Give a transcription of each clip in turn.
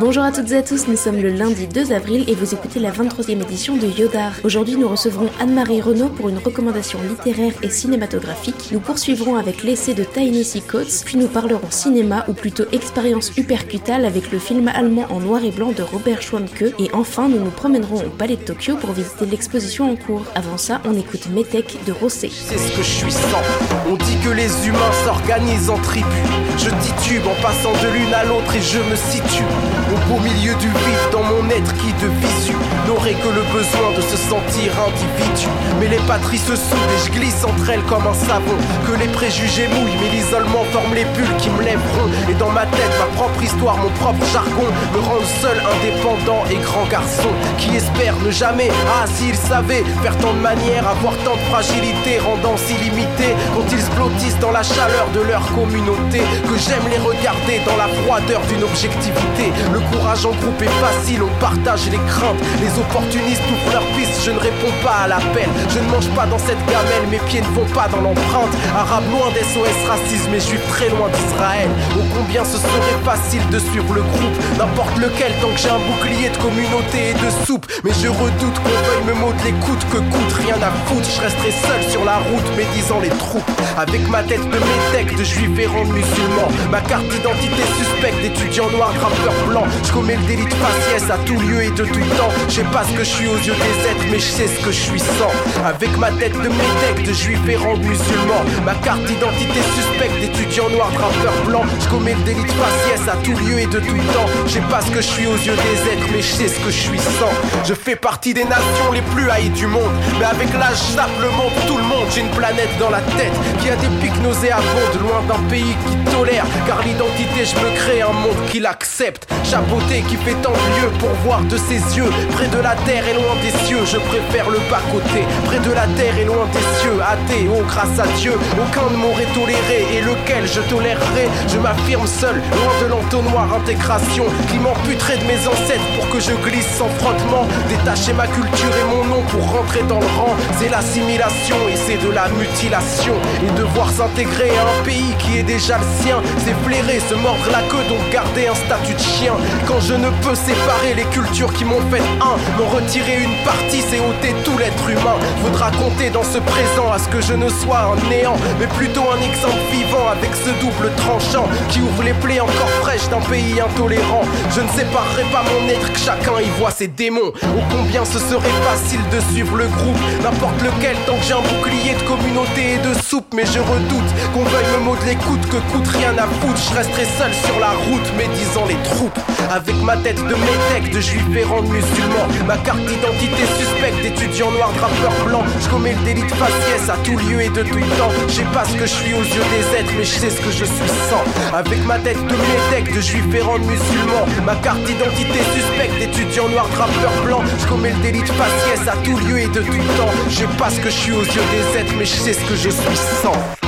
Bonjour à toutes et à tous, nous sommes le lundi 2 avril et vous écoutez la 23e édition de Yodar. Aujourd'hui, nous recevrons Anne-Marie Renaud pour une recommandation littéraire et cinématographique. Nous poursuivrons avec l'essai de Tiny Coates, puis nous parlerons cinéma ou plutôt expérience hypercutale avec le film allemand en noir et blanc de Robert Schwanke et enfin, nous nous promènerons au Palais de Tokyo pour visiter l'exposition en cours. Avant ça, on écoute Metek de Rosset. C'est ce que je suis sans. On dit que les humains s'organisent en tribus. Je titube en passant de l'une à l'autre et je me situe au beau milieu du vide dans mon être qui de visu n'aurait que le besoin de se sentir individu. Mais les patries se soudent et je glisse entre elles comme un savon. Que les préjugés mouillent, mais l'isolement forme les bulles qui me lèveront. Et dans ma tête, ma propre histoire, mon propre jargon me rend seul, indépendant et grand garçon qui espère ne jamais, ah s'ils savaient, faire tant de manières, avoir tant de fragilité, rendant si limité, quand ils se blottissent dans la chaleur de leur communauté, que j'aime les regarder dans la froideur d'une objectivité. Courage en groupe est facile, on partage les craintes. Les opportunistes ouvrent leurs pistes, je ne réponds pas à l'appel. Je ne mange pas dans cette gamelle, mes pieds ne vont pas dans l'empreinte. Arabe loin des SOS racisme et juif très loin d'Israël. Oh combien ce serait facile de suivre le groupe, n'importe lequel, tant que j'ai un bouclier de communauté et de soupe. Mais je redoute qu'on veuille me modeler coûte que coûte, rien à foutre. Je resterai seul sur la route, médisant les troupes. Avec ma tête de métèque, de juif errant musulman. Ma carte d'identité suspecte d'étudiant noir, rappeur blanc. Je commets le délit de faciès à tout lieu et de tout temps. Je sais pas ce que je suis aux yeux des êtres, mais je sais ce que je suis sans. Avec ma tête de métèque, de juif errant de musulman. Ma carte d'identité suspecte d'étudiant noir, rappeur blanc. Je commets le délit de faciès à tout lieu et de tout temps. Je sais pas ce que je suis aux yeux des êtres, mais je sais ce que je suis sans. Je fais partie des nations les plus haïes du monde. Mais avec l'âge, sape le monde, tout le monde. J'ai une planète dans la tête qui a des pics nauséabondes, loin d'un pays qui tolère. Car l'identité, je me crée un monde qui l'accepte. Chapeauté qui fait tant pour voir de ses yeux. Près de la terre et loin des cieux, je préfère le bas-côté. Près de la terre et loin des cieux, athée, oh grâce à Dieu, aucun ne m'aurait toléré. Et lequel je tolérerai, je m'affirme seul, loin de l'entonnoir intégration qui m'amputerait de mes ancêtres pour que je glisse sans frottement. Détacher ma culture et mon nom pour rentrer dans le rang, c'est l'assimilation et c'est de la mutilation. Et devoir s'intégrer à un pays qui est déjà le sien, c'est flairer, se mordre la queue, donc garder un statut de chien. Quand je ne peux séparer les cultures qui m'ont fait un, m'en retirer une partie, c'est ôter tout l'être humain. Faudra compter dans ce présent à ce que je ne sois un néant, mais plutôt un exemple vivant avec ce double tranchant qui ouvre les plaies encore fraîches d'un pays intolérant. Je ne séparerai pas mon être, que chacun y voit ses démons. Oh combien ce serait facile de suivre le groupe, n'importe lequel, tant que j'ai un bouclier de communauté et de soupe. Mais je redoute qu'on veuille me modeler coûte que coûte, rien à foutre. Je resterai seul sur la route, médisant les troupes. Avec ma tête de métèque, de juif errant de musulman. Ma carte d'identité suspecte d'étudiant noir, rappeur blanc. Je commets le délit de faciès à tout lieu et de tout temps. Je sais pas ce que je suis aux yeux des êtres, mais je sais ce que je suis sans. Avec ma tête de métèque, de juif errant de musulman. Ma carte d'identité suspecte d'étudiant noir, rappeur blanc. Je commets le délit de faciès à tout lieu et de tout temps. Je sais pas ce que je suis aux yeux des êtres, mais je sais ce que je suis sans.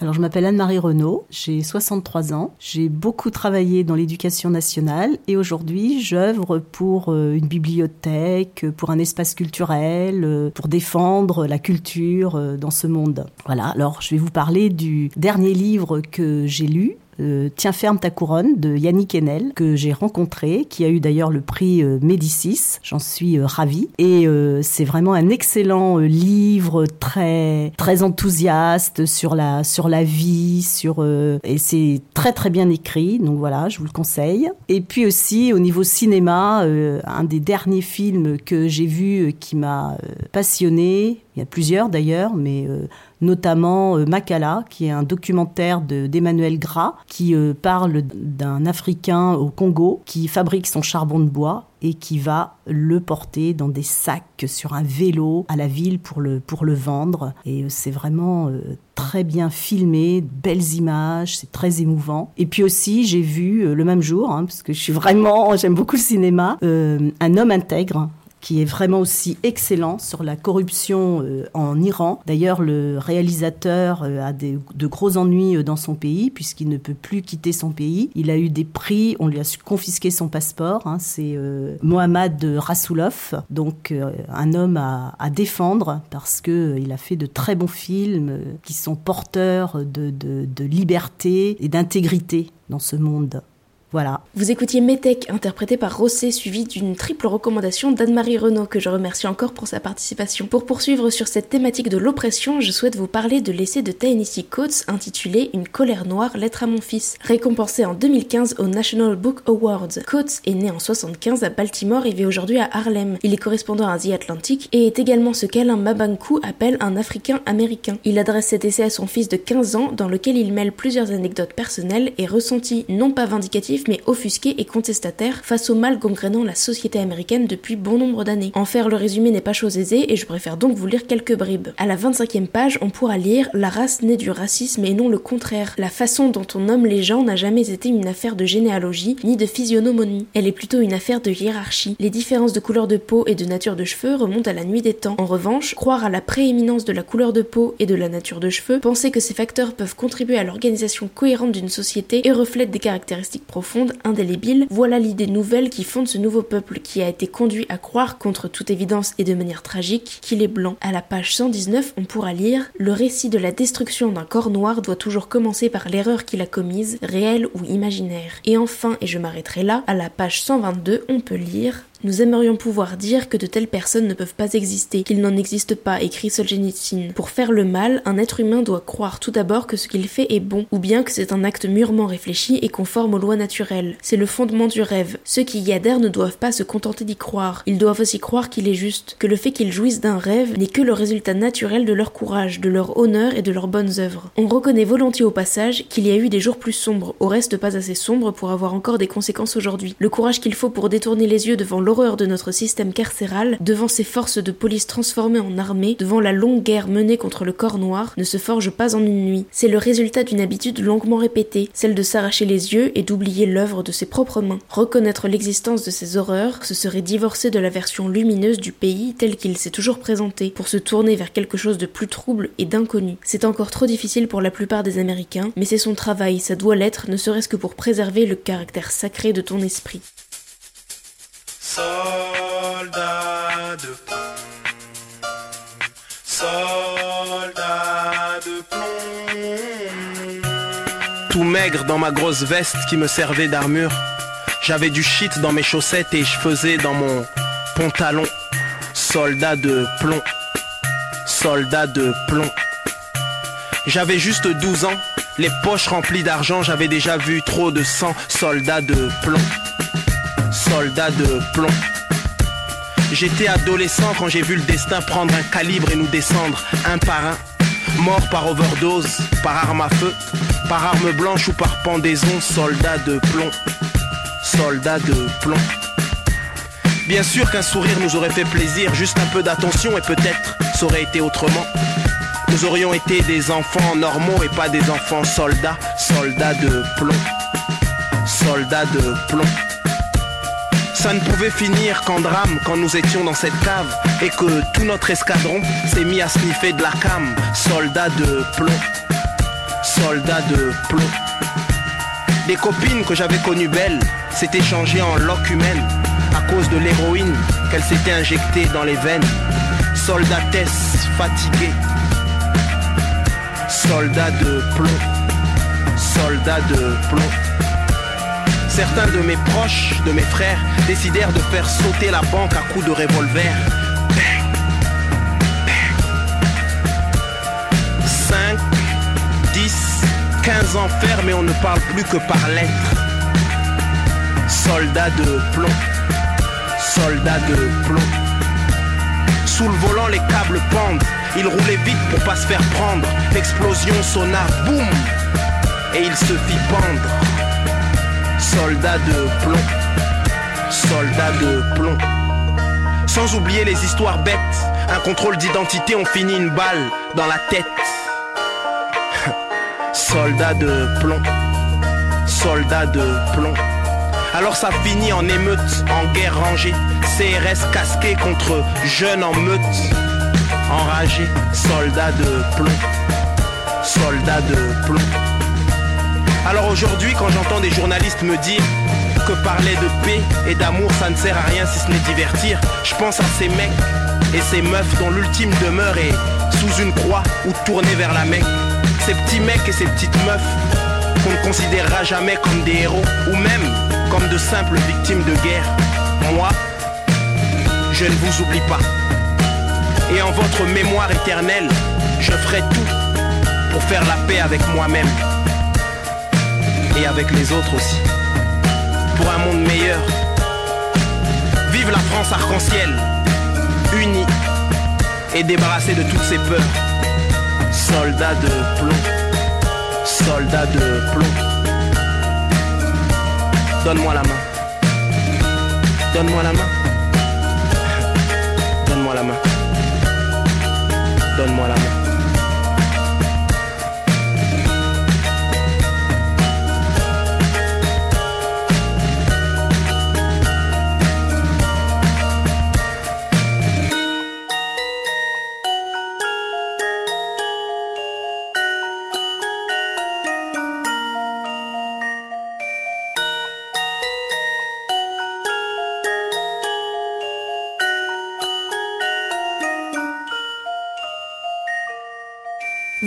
Je m'appelle Anne-Marie Renaud, j'ai 63 ans, j'ai beaucoup travaillé dans l'éducation nationale et aujourd'hui j'œuvre pour euh, une bibliothèque, pour un espace culturel, euh, pour défendre la culture euh, dans ce monde. Voilà, alors je vais vous parler du dernier livre que j'ai lu, Tiens ferme ta couronne de Yannick Enel que j'ai rencontré, qui a eu d'ailleurs le prix Médicis. J'en suis ravie. Et c'est vraiment un excellent livre très très enthousiaste sur la sur la vie, sur et c'est très très bien écrit. Donc voilà, je vous le conseille. Et puis aussi au niveau cinéma, un des derniers films que j'ai vu qui m'a passionné. Il y a plusieurs d'ailleurs, mais notamment euh, Makala, qui est un documentaire d'Emmanuel Gras, qui euh, parle d'un Africain au Congo qui fabrique son charbon de bois et qui va le porter dans des sacs sur un vélo à la ville pour le, pour le vendre. Et euh, c'est vraiment très bien filmé, belles images, c'est très émouvant. Et puis aussi, j'ai vu le même jour, hein, parce que je suis vraiment, j'aime beaucoup le cinéma, Un homme intègre qui est vraiment aussi excellent sur la corruption euh, en Iran. D'ailleurs, le réalisateur euh, a des, de gros ennuis euh, dans son pays puisqu'il ne peut plus quitter son pays. Il a eu des prix, on lui a confisqué son passeport. Hein, C'est Mohamed Rasoulov, donc un homme à, défendre parce que il a fait de très bons films qui sont porteurs de, de liberté et d'intégrité dans ce monde. Voilà. Vous écoutiez Métec, interprété par Rosset, suivi d'une triple recommandation d'Anne-Marie Renaud, que je remercie encore pour sa participation. Pour poursuivre sur cette thématique de l'oppression, je souhaite vous parler de l'essai de Tennessee Coates intitulé Une colère noire, lettre à mon fils. Récompensé en 2015 au National Book Awards. Coates est né en 75 à Baltimore et vit aujourd'hui à Harlem. Il est correspondant à The Atlantic et est également ce qu'Alain Mabankou appelle un Africain américain. Il adresse cet essai à son fils de 15 ans dans lequel il mêle plusieurs anecdotes personnelles et ressenties non pas vindicatives mais offusqué et contestataire face au mal gangrénant la société américaine depuis bon nombre d'années. En faire le résumé n'est pas chose aisée et je préfère donc vous lire quelques bribes. À la 25e page, on pourra lire La race naît du racisme et non le contraire. La façon dont on nomme les gens n'a jamais été une affaire de généalogie ni de physionomonie. Elle est plutôt une affaire de hiérarchie. Les différences de couleur de peau et de nature de cheveux remontent à la nuit des temps. En revanche, croire à la prééminence de la couleur de peau et de la nature de cheveux, penser que ces facteurs peuvent contribuer à l'organisation cohérente d'une société et reflètent des caractéristiques profondes indélébile, voilà l'idée nouvelle qui fonde ce nouveau peuple qui a été conduit à croire, contre toute évidence et de manière tragique, qu'il est blanc. À la page 119, on pourra lire Le récit de la destruction d'un corps noir doit toujours commencer par l'erreur qu'il a commise, réelle ou imaginaire. Et enfin, et je m'arrêterai là, à la page 122, on peut lire nous aimerions pouvoir dire que de telles personnes ne peuvent pas exister, qu'il n'en existe pas, écrit Solzhenitsyn. Pour faire le mal, un être humain doit croire tout d'abord que ce qu'il fait est bon, ou bien que c'est un acte mûrement réfléchi et conforme aux lois naturelles. C'est le fondement du rêve. Ceux qui y adhèrent ne doivent pas se contenter d'y croire. Ils doivent aussi croire qu'il est juste, que le fait qu'ils jouissent d'un rêve n'est que le résultat naturel de leur courage, de leur honneur et de leurs bonnes œuvres. On reconnaît volontiers au passage qu'il y a eu des jours plus sombres, au reste pas assez sombres pour avoir encore des conséquences aujourd'hui. Le courage qu'il faut pour détourner les yeux devant l'horreur de notre système carcéral, devant ces forces de police transformées en armée, devant la longue guerre menée contre le corps noir, ne se forge pas en une nuit. C'est le résultat d'une habitude longuement répétée, celle de s'arracher les yeux et d'oublier l'œuvre de ses propres mains. Reconnaître l'existence de ces horreurs, ce serait divorcer de la version lumineuse du pays tel qu'il s'est toujours présenté, pour se tourner vers quelque chose de plus trouble et d'inconnu. C'est encore trop difficile pour la plupart des Américains, mais c'est son travail, ça doit l'être, ne serait-ce que pour préserver le caractère sacré de ton esprit. Soldat de plomb. Soldat de plomb. Tout maigre dans ma grosse veste qui me servait d'armure. J'avais du shit dans mes chaussettes et je faisais dans mon pantalon. Soldat de plomb. Soldat de plomb. J'avais juste 12 ans, les poches remplies d'argent, j'avais déjà vu trop de sang, soldat de plomb soldat de plomb. J'étais adolescent quand j'ai vu le destin prendre un calibre et nous descendre un par un. Mort par overdose, par arme à feu, par arme blanche ou par pendaison, soldat de plomb. Soldat de plomb. Bien sûr qu'un sourire nous aurait fait plaisir, juste un peu d'attention et peut-être ça aurait été autrement. Nous aurions été des enfants normaux et pas des enfants soldats, soldats de plomb. Soldats de plomb. Ça ne pouvait finir qu'en drame quand nous étions dans cette cave et que tout notre escadron s'est mis à sniffer de la cam. Soldats de plomb, soldats de plomb. Des copines que j'avais connues belles s'étaient changées en loque humaine à cause de l'héroïne qu'elles s'étaient injectée dans les veines. Soldatesse fatiguée, soldats de plomb soldat de plomb. Certains de mes proches, de mes frères, décidèrent de faire sauter la banque à coups de revolver. 5, 10, 15 ans ferme et on ne parle plus que par lettres. Soldat de plomb, soldat de plomb. Sous le volant, les câbles pendent. Il roulait vite pour pas se faire prendre. L'explosion sonna, boum, et il se fit pendre. Soldat de plomb, soldat de plomb. Sans oublier les histoires bêtes. Un contrôle d'identité, on finit une balle dans la tête. soldat de plomb, soldat de plomb. Alors ça finit en émeute, en guerre rangée. CRS casqué contre jeunes en meute. Enragés, soldats de plomb. Soldats de plomb. Alors aujourd'hui, quand j'entends des journalistes me dire que parler de paix et d'amour ça ne sert à rien si ce n'est divertir, je pense à ces mecs et ces meufs dont l'ultime demeure est sous une croix ou tournée vers la Mecque. Ces petits mecs et ces petites meufs qu'on ne considérera jamais comme des héros ou même comme de simples victimes de guerre. Moi, je ne vous oublie pas. Et en votre mémoire éternelle, je ferai tout pour faire la paix avec moi-même et avec les autres aussi. Pour un monde meilleur. Vive la France arc-en-ciel, unie et débarrassée de toutes ses peurs. Soldats de plomb, soldats de plomb. Donne-moi la main. Donne-moi la main. Donne-moi la main. Donne-moi la main.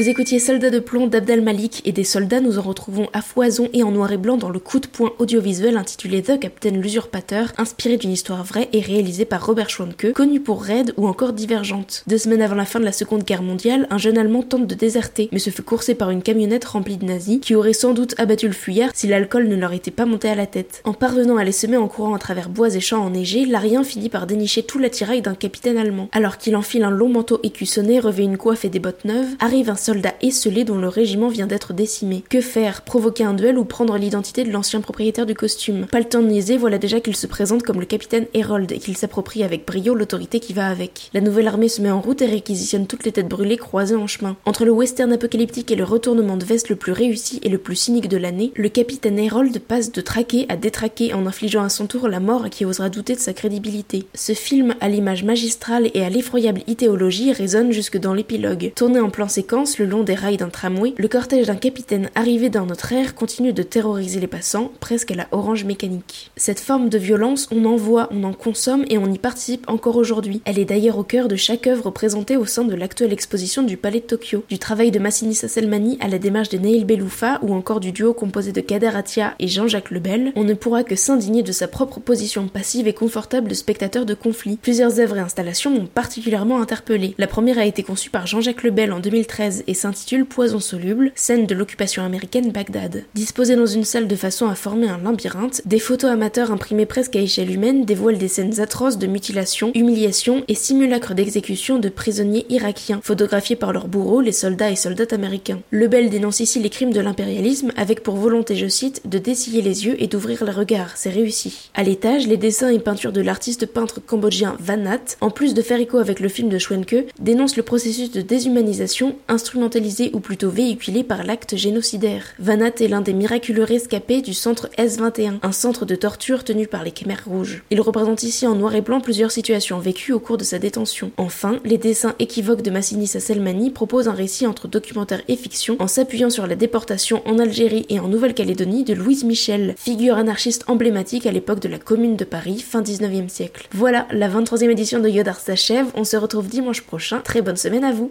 Vous écoutiez Soldats de plomb d'Abdel Malik et des soldats, nous en retrouvons à foison et en noir et blanc dans le coup de poing audiovisuel intitulé The Captain l'usurpateur, inspiré d'une histoire vraie et réalisé par Robert Schwanke, connu pour Raid ou encore Divergente. Deux semaines avant la fin de la Seconde Guerre mondiale, un jeune Allemand tente de déserter, mais se fait courser par une camionnette remplie de nazis qui aurait sans doute abattu le fuyard si l'alcool ne leur était pas monté à la tête. En parvenant à les semer en courant à travers bois et champs enneigés, l'Arien finit par dénicher tout l'attirail d'un capitaine allemand. Alors qu'il enfile un long manteau écussonné, revêt une coiffe et des bottes neuves, arrive un soldat esselé dont le régiment vient d'être décimé. Que faire? Provoquer un duel ou prendre l'identité de l'ancien propriétaire du costume? Pas le temps de niaiser, voilà déjà qu'il se présente comme le capitaine Herold et qu'il s'approprie avec brio l'autorité qui va avec. La nouvelle armée se met en route et réquisitionne toutes les têtes brûlées croisées en chemin. Entre le western apocalyptique et le retournement de veste le plus réussi et le plus cynique de l'année, le capitaine Herold passe de traquer à détraquer en infligeant à son tour la mort à qui osera douter de sa crédibilité. Ce film, à l'image magistrale et à l'effroyable idéologie, résonne jusque dans l'épilogue. Tourné en plan séquence le long des rails d'un tramway, le cortège d'un capitaine arrivé dans notre ère continue de terroriser les passants, presque à la orange mécanique. Cette forme de violence, on en voit, on en consomme et on y participe encore aujourd'hui. Elle est d'ailleurs au cœur de chaque œuvre présentée au sein de l'actuelle exposition du Palais de Tokyo. Du travail de Massini Sasselmani à la démarche de Neil Beloufa ou encore du duo composé de Kader Atia et Jean-Jacques Lebel, on ne pourra que s'indigner de sa propre position passive et confortable de spectateur de conflit. Plusieurs œuvres et installations m'ont particulièrement interpellé. La première a été conçue par Jean-Jacques Lebel en 2013 et s'intitule Poison soluble, scène de l'occupation américaine Bagdad. Disposée dans une salle de façon à former un labyrinthe, des photos amateurs imprimées presque à échelle humaine dévoilent des scènes atroces de mutilation, humiliation et simulacres d'exécution de prisonniers irakiens, photographiés par leurs bourreaux, les soldats et soldates américains. Lebel dénonce ici les crimes de l'impérialisme avec pour volonté, je cite, de dessiller les yeux et d'ouvrir les regards, c'est réussi. À l'étage, les dessins et peintures de l'artiste peintre cambodgien Vanat, en plus de faire écho avec le film de Schwenke, dénoncent le processus de déshumanisation instrumentalisé ou plutôt véhiculé par l'acte génocidaire. Vanat est l'un des miraculeux rescapés du centre S21, un centre de torture tenu par les Khmers rouges. Il représente ici en noir et blanc plusieurs situations vécues au cours de sa détention. Enfin, les dessins équivoques de Massini Sasselmani proposent un récit entre documentaire et fiction en s'appuyant sur la déportation en Algérie et en Nouvelle-Calédonie de Louise Michel, figure anarchiste emblématique à l'époque de la Commune de Paris, fin 19e siècle. Voilà, la 23e édition de Yodar s'achève, on se retrouve dimanche prochain, très bonne semaine à vous